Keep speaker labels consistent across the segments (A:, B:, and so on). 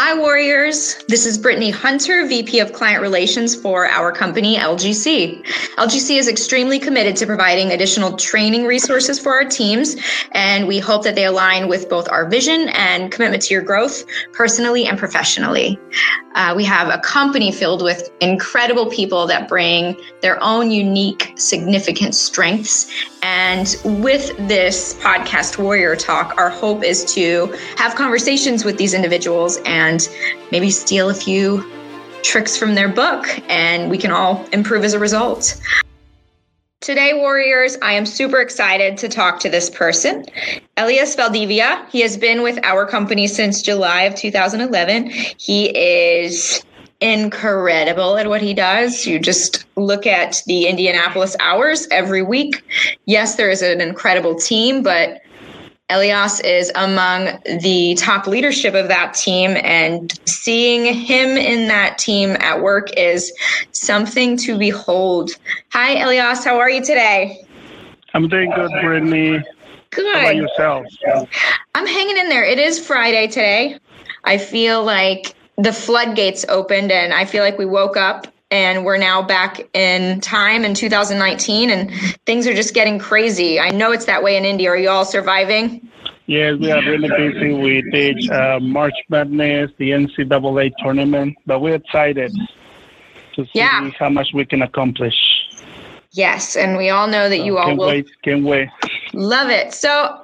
A: Hi, Warriors. This is Brittany Hunter, VP of Client Relations for our company, LGC. LGC is extremely committed to providing additional training resources for our teams, and we hope that they align with both our vision and commitment to your growth personally and professionally. Uh, we have a company filled with incredible people that bring their own unique, significant strengths. And with this podcast, Warrior Talk, our hope is to have conversations with these individuals and maybe steal a few tricks from their book, and we can all improve as a result. Today, Warriors, I am super excited to talk to this person, Elias Valdivia. He has been with our company since July of 2011. He is incredible at what he does. You just look at the Indianapolis hours every week. Yes, there is an incredible team, but Elias is among the top leadership of that team, and seeing him in that team at work is something to behold. Hi, Elias. How are you today?
B: I'm doing good, Brittany.
A: Good.
B: How about yourself?
A: I'm hanging in there. It is Friday today. I feel like the floodgates opened, and I feel like we woke up and we're now back in time in 2019 and things are just getting crazy i know it's that way in Indy are you all surviving
B: Yes, we are really busy We the uh, March Madness, the NCAA tournament, but we're excited to see
A: Yeah.
B: how much we can accomplish.
A: yes and we all know that you all
B: can't
A: will
B: wait, can't wait.
A: Love it. So,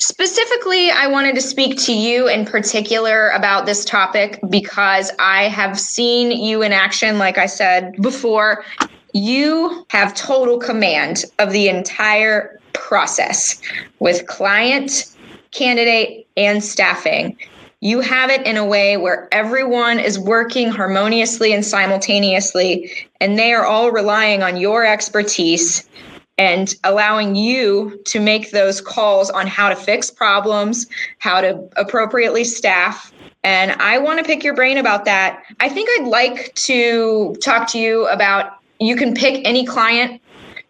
A: specifically, I wanted to speak to you in particular about this topic because I have seen you in action, like I said before. You have total command of the entire process with client, candidate, and staffing. You have it in a way where everyone is working harmoniously and simultaneously, and they are all relying on your expertise and allowing you to make those calls on how to fix problems, how to appropriately staff. And I want to pick your brain about that. I think I'd like to talk to you about you can pick any client,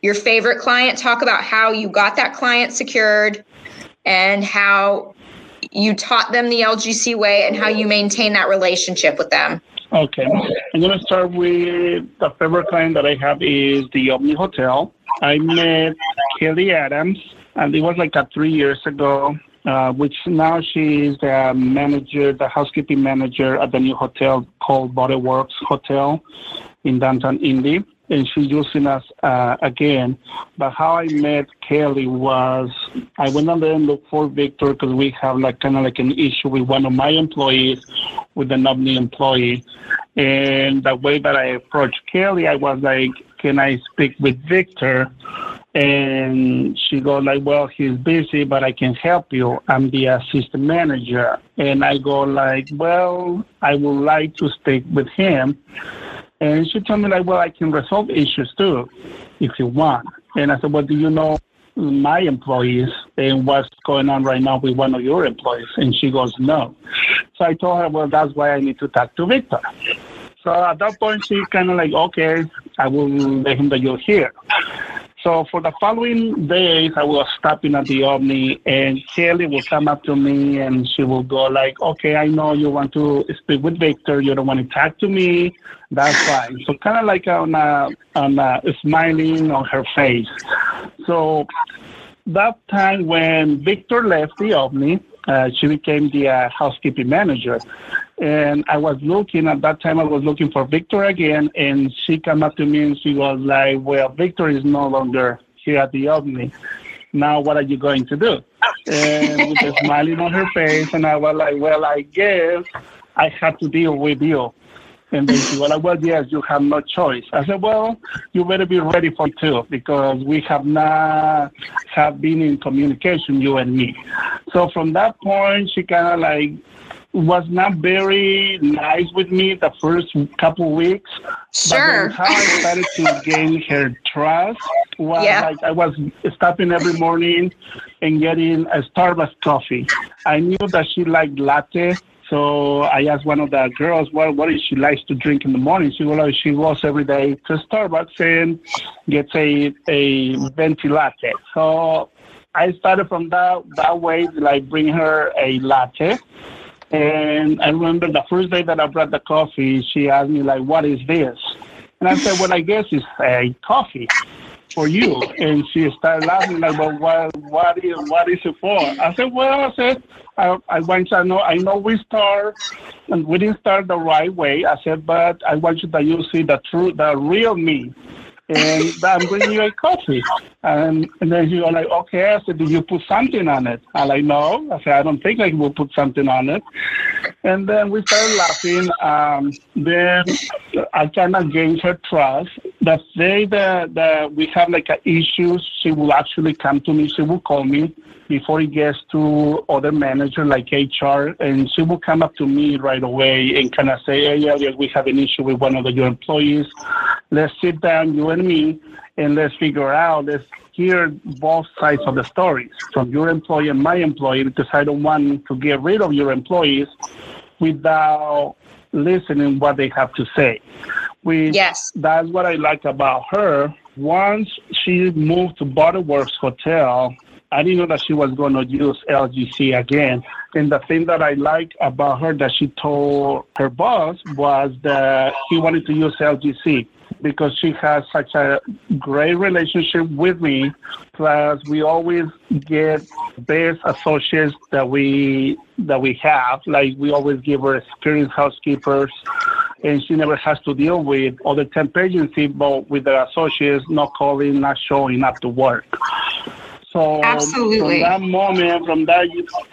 A: your favorite client, talk about how you got that client secured and how you taught them the LGC way and how you maintain that relationship with them.
B: Okay, I'm gonna start with the favorite client that I have is the Omni Hotel. I met Kelly Adams, and it was like a three years ago. Uh, which now she is the manager, the housekeeping manager at the new hotel called Bottleworks Hotel in downtown Indy, and she's using us uh, again. But how I met Kelly was I went on there and looked for Victor because we have like kind of like an issue with one of my employees with an Omni employee, and the way that I approached Kelly, I was like, "Can I speak with Victor?" And she goes like, "Well, he's busy, but I can help you. I'm the assistant manager." And I go like, "Well, I would like to speak with him." And she told me like, "Well, I can resolve issues too, if you want." And I said, "Well, do you know my employees and what's going on right now with one of your employees?" And she goes, "No." So I told her, "Well, that's why I need to talk to Victor." So at that point, she kind of like, "Okay, I will let him know you're here." So for the following days, I was stopping at the Omni, and Kelly will come up to me and she will go like, "Okay, I know you want to speak with Victor. You don't want to talk to me. That's fine." So kind of like on a, on a smiling on her face. So that time when Victor left the Omni, uh, she became the uh, housekeeping manager. And I was looking at that time. I was looking for Victor again, and she came up to me and she was like, "Well, Victor is no longer here at the Omni. Now, what are you going to do?" And with a smiling on her face, and I was like, "Well, I guess I have to deal with you." And then she was like, "Well, yes, you have no choice." I said, "Well, you better be ready for it too, because we have not have been in communication, you and me." So from that point, she kind of like was not very nice with me the first couple weeks.
A: Sure.
B: But then how I started to gain her trust was
A: Yeah.
B: like I was stopping every morning and getting a Starbucks coffee. I knew that she liked latte. So I asked one of the girls, what what is she likes to drink in the morning? She goes, she goes every day to Starbucks and gets a a venti latte. So I started from that that way, like bring her a latte, And I remember the first day that I brought the coffee, she asked me like, "What is this?" And I said, "Well, I guess it's a coffee." For you. And she started laughing like, well, what, what is, what is it for? I said, well, I said, I, I want you to know, I know we start, and we didn't start the right way. I said, but I want you that you see the true, the real me and I'm bringing you a coffee. And, and then he was like, okay. I said, did you put something on it? I like, no. I said, I don't think I will put something on it. And then we started laughing. Um, then I kind of gained her trust. The day that, that we have like an issue, she will actually come to me. She will call me before it gets to other manager like HR, and she will come up to me right away and kind of say, "Hey, Elliot, we have an issue with one of your employees. Let's sit down, you and me, and let's figure out. Let's hear both sides of the stories from your employee and my employee, because I don't want to get rid of your employees without listening what they have to say." We,
A: yes,
B: that's what I like about her. Once she moved to Bottleworks Hotel, I didn't know that she was going to use LGC again. And the thing that I like about her that she told her boss was that he wanted to use LGC because she has such a great relationship with me. Plus, we always get best associates that we that we have. Like we always give her experienced housekeepers, and she never has to deal with other temp agency, but with the associates not calling, not showing up to work. So
A: Absolutely.
B: from that moment, from that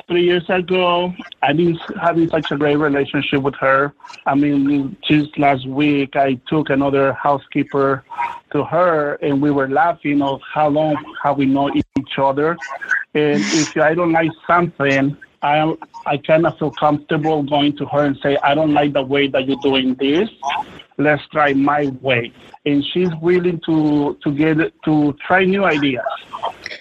B: three years ago, I've been having such a great relationship with her. I mean, just last week, I took another housekeeper to her, and we were laughing of how long have we know each other. And if I don't like something, I I kind of feel comfortable going to her and say, I don't like the way that you're doing this. Let's try my way. And she's willing to to get to try new ideas.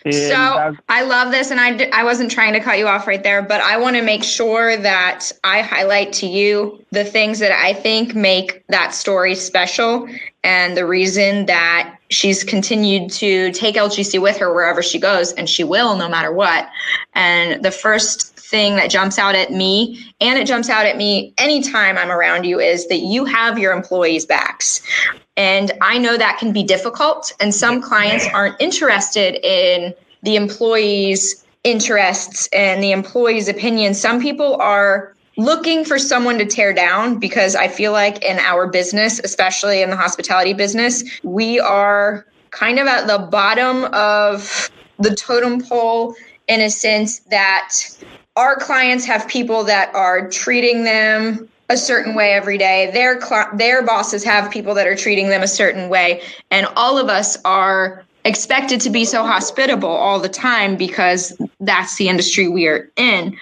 A: And so I love this, and I I wasn't trying to cut you off right there, but I want to make sure that I highlight to you the things that I think make that story special, and the reason that she's continued to take LGC with her wherever she goes, and she will no matter what. And the first thing that jumps out at me and it jumps out at me anytime I'm around you is that you have your employees' backs. And I know that can be difficult, and some clients aren't interested in the employees' interests and the employees' opinions. Some people are looking for someone to tear down because I feel like in our business, especially in the hospitality business, we are kind of at the bottom of the totem pole in a sense that our clients have people that are treating them a certain way every day. Their cl- their bosses have people that are treating them a certain way, and all of us are expected to be so hospitable all the time because that's the industry we are in.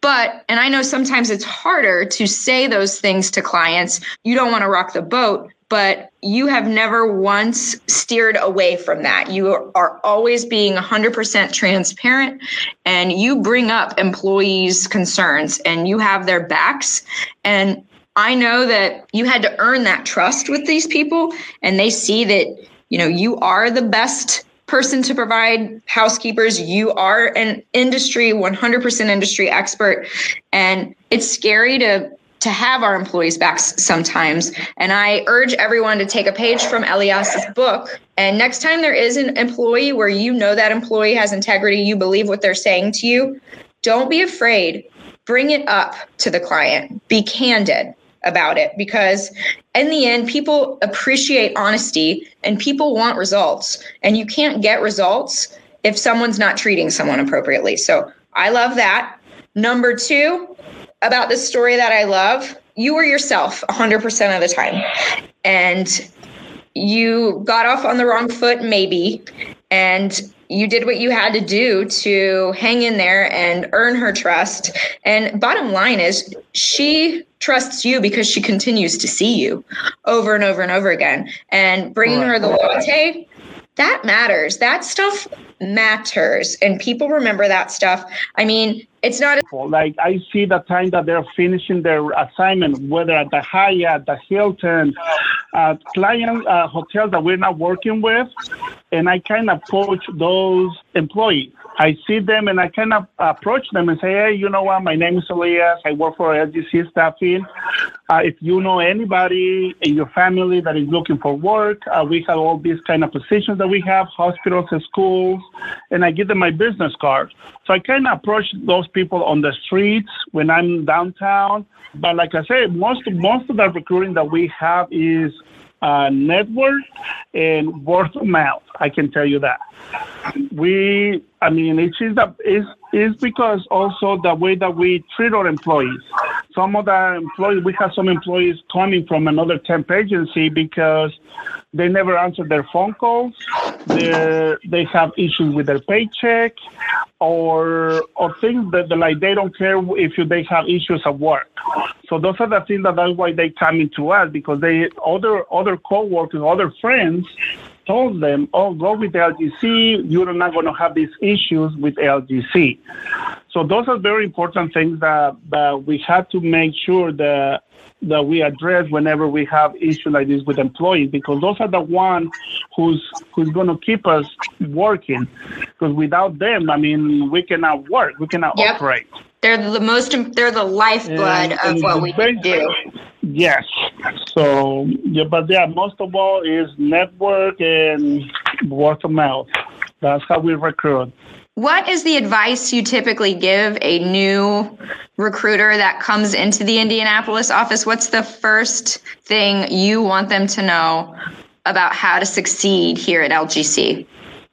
A: But, and I know sometimes it's harder to say those things to clients. You don't want to rock the boat, but you have never once steered away from that. You are always being 100% transparent and you bring up employees' concerns and you have their backs. And I know that you had to earn that trust with these people and they see that, you know, you are the best person to provide housekeepers. You are an industry, 100% industry expert. And it's scary to to have our employees back sometimes. And I urge everyone to take a page from Elias's book. And next time there is an employee where you know that employee has integrity, you believe what they're saying to you, don't be afraid. Bring it up to the client. Be candid about it because in the end people appreciate honesty and people want results and you can't get results if someone's not treating someone appropriately so i love that number two about this story that I love, you were yourself 100% of the time. And you got off on the wrong foot, maybe, and you did what you had to do to hang in there and earn her trust. And bottom line is, she trusts you because she continues to see you over and over and over again. And bringing her the latte, that matters. That stuff matters. And people remember that stuff. I mean, it's not a-
B: like I see the time that they're finishing their assignment, whether at the Hyatt, the Hilton, uh, client uh, hotels that we're not working with, and I kind of coach those employees. I see them and I kind of approach them and say, hey, you know what? My name is Elias. I work for LGC Staffing. Uh, if you know anybody in your family that is looking for work, uh, we have all these kind of positions that we have, hospitals and schools, and I give them my business card. So I kind of approach those people on the streets when I'm downtown. But like I said, most most of the recruiting that we have is uh, network and word of mouth. I can tell you that. We, I mean, it is that is is because also the way that we treat our employees. Some of the employees, we have some employees coming from another temp agency because they never answer their phone calls. They they have issues with their paycheck, or or things that like they don't care if you, they have issues at work. So those are the things that that's why they come into us because they other other coworkers, other friends told them, "Oh, go with LGC. You're not going to have these issues with LGC." So those are very important things that that we have to make sure that that we address whenever we have issues like this with employees because those are the ones who's who's going to keep us working because without them i mean we cannot work we cannot yep. operate
A: they're the most they're the lifeblood and, of and what we do.
B: yes. So yeah but yeah most of all is network and word of mouth. That's how we recruit.
A: What is the advice you typically give a new recruiter that comes into the Indianapolis office? What's the first thing you want them to know about how to succeed here at LGC?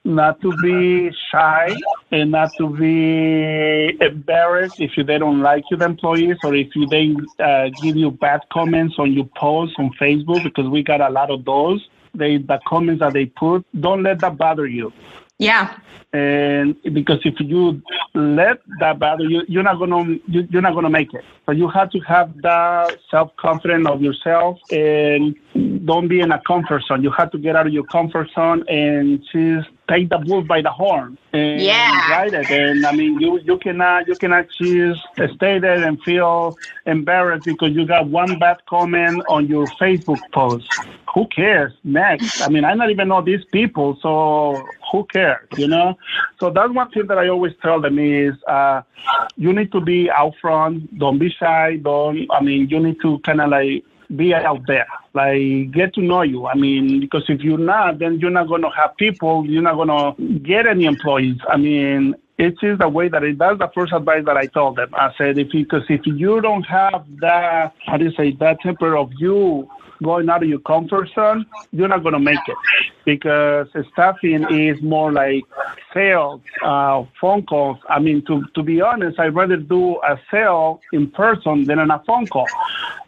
B: Not to be shy and not to be embarrassed if they don't like you, the employees, or if you, they uh, give you bad comments on your posts on Facebook, because we got a lot of those. They the comments that they put, don't let that bother you.
A: Yeah.
B: And because if you let that bother you, you're not gonna you, you're not gonna make it. So you have to have that self confidence of yourself and don't be in a comfort zone. You have to get out of your comfort zone and just take the bull by the horn and
A: yeah.
B: ride it. And I mean, you you cannot you cannot just stay there and feel embarrassed because you got one bad comment on your Facebook post. Who cares? Next. I mean, I don't even know these people, so who cares? You know. So that's one thing that I always tell them is uh, you need to be out front. Don't be shy. Don't. I mean, you need to kind of like be out there, like get to know you. I mean, because if you're not, then you're not to have people, you're not to get any employees. I mean, it is the way that it, that's the first advice that I told them. I said, if because if you don't have that, how do you say, that temper of you going out of your comfort zone, you're not to make it because staffing is more like sales, uh, phone calls. I mean, to, to be honest, I'd rather do a sale in person than on a phone call.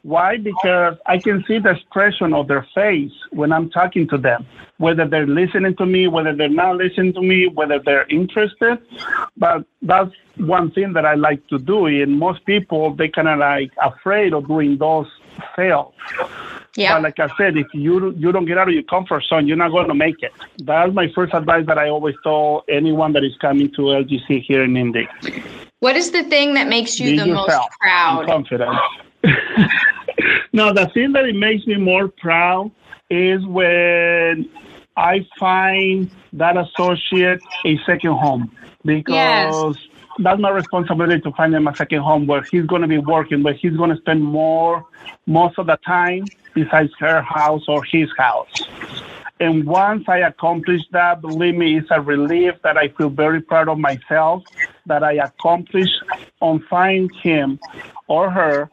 B: Why? Because I can see the expression of their face when I'm talking to them, whether they're listening to me, whether they're not listening to me, whether they're interested. But that's one thing that I like to do. And most people, they kind of like afraid of doing those sales.
A: Yeah.
B: But like I said, if you you don't get out of your comfort zone, you're not going to make it. That's my first advice that I always tell anyone that is coming to LGC here in Indy.
A: What is the thing that makes you Be the yourself. most proud?
B: confident. no, the thing that it makes me more proud is when I find that associate a second home because yes. that's my responsibility to find him a second home where he's going to be working, where he's going to spend more most of the time besides her house or his house. And once I accomplish that, believe me, it's a relief that I feel very proud of myself that I accomplished on finding him or her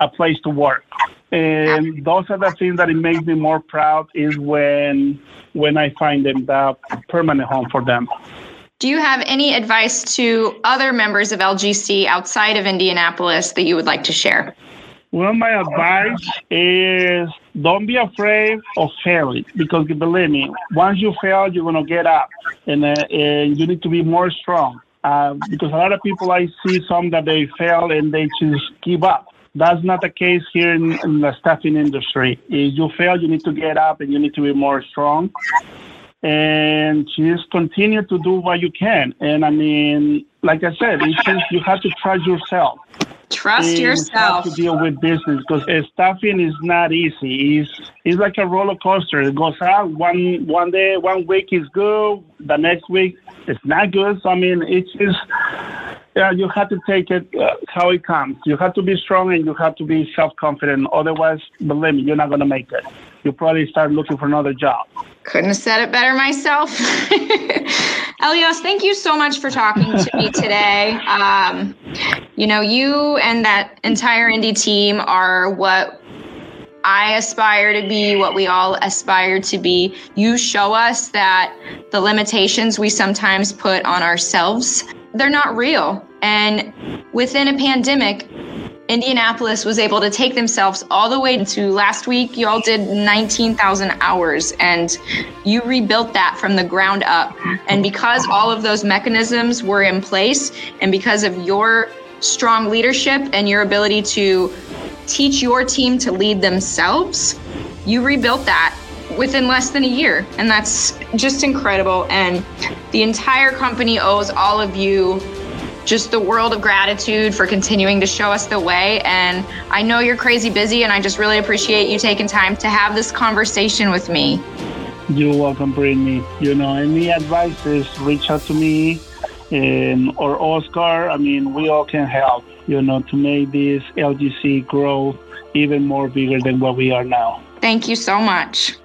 B: a place to work. And those are the things that it makes me more proud is when when I find them that permanent home for them.
A: Do you have any advice to other members of LGC outside of Indianapolis that you would like to share?
B: Well, my advice is don't be afraid of failing because believe me, once you fail, you're going to get up and, uh, and you need to be more strong. Uh, because a lot of people I see some that they fail and they just give up. That's not the case here in, in the staffing industry. If you fail, you need to get up and you need to be more strong and just continue to do what you can. And I mean, like I said, it's just you have to trust yourself.
A: Trust yourself.
B: to deal with business because staffing is not easy. It's it's like a roller coaster. It goes out one one day, one week is good. The next week it's not good. So, I mean, it's just yeah, you have to take it uh, how it comes. You have to be strong and you have to be self confident. Otherwise, believe me, you're not going to make it. You'll probably start looking for another job.
A: Couldn't have said it better myself. Elias, thank you so much for talking to me today. Um, you know, you and that entire Indy team are what I aspire to be, what we all aspire to be. You show us that the limitations we sometimes put on ourselves, they're not real. And within a pandemic, Indianapolis was able to take themselves all the way to last week. You all did 19,000 hours and you rebuilt that from the ground up. And because all of those mechanisms were in place, and because of your strong leadership and your ability to teach your team to lead themselves, you rebuilt that within less than a year. And that's just incredible. And the entire company owes all of you just the world of gratitude for continuing to show us the way. And I know you're crazy busy, and I just really appreciate you taking time to have this conversation with me.
B: You're welcome, Brittany. You know, any advice is reach out to me um, or Oscar. I mean, we all can help, you know, to make this LGC grow even more bigger than what we are now.
A: Thank you so much.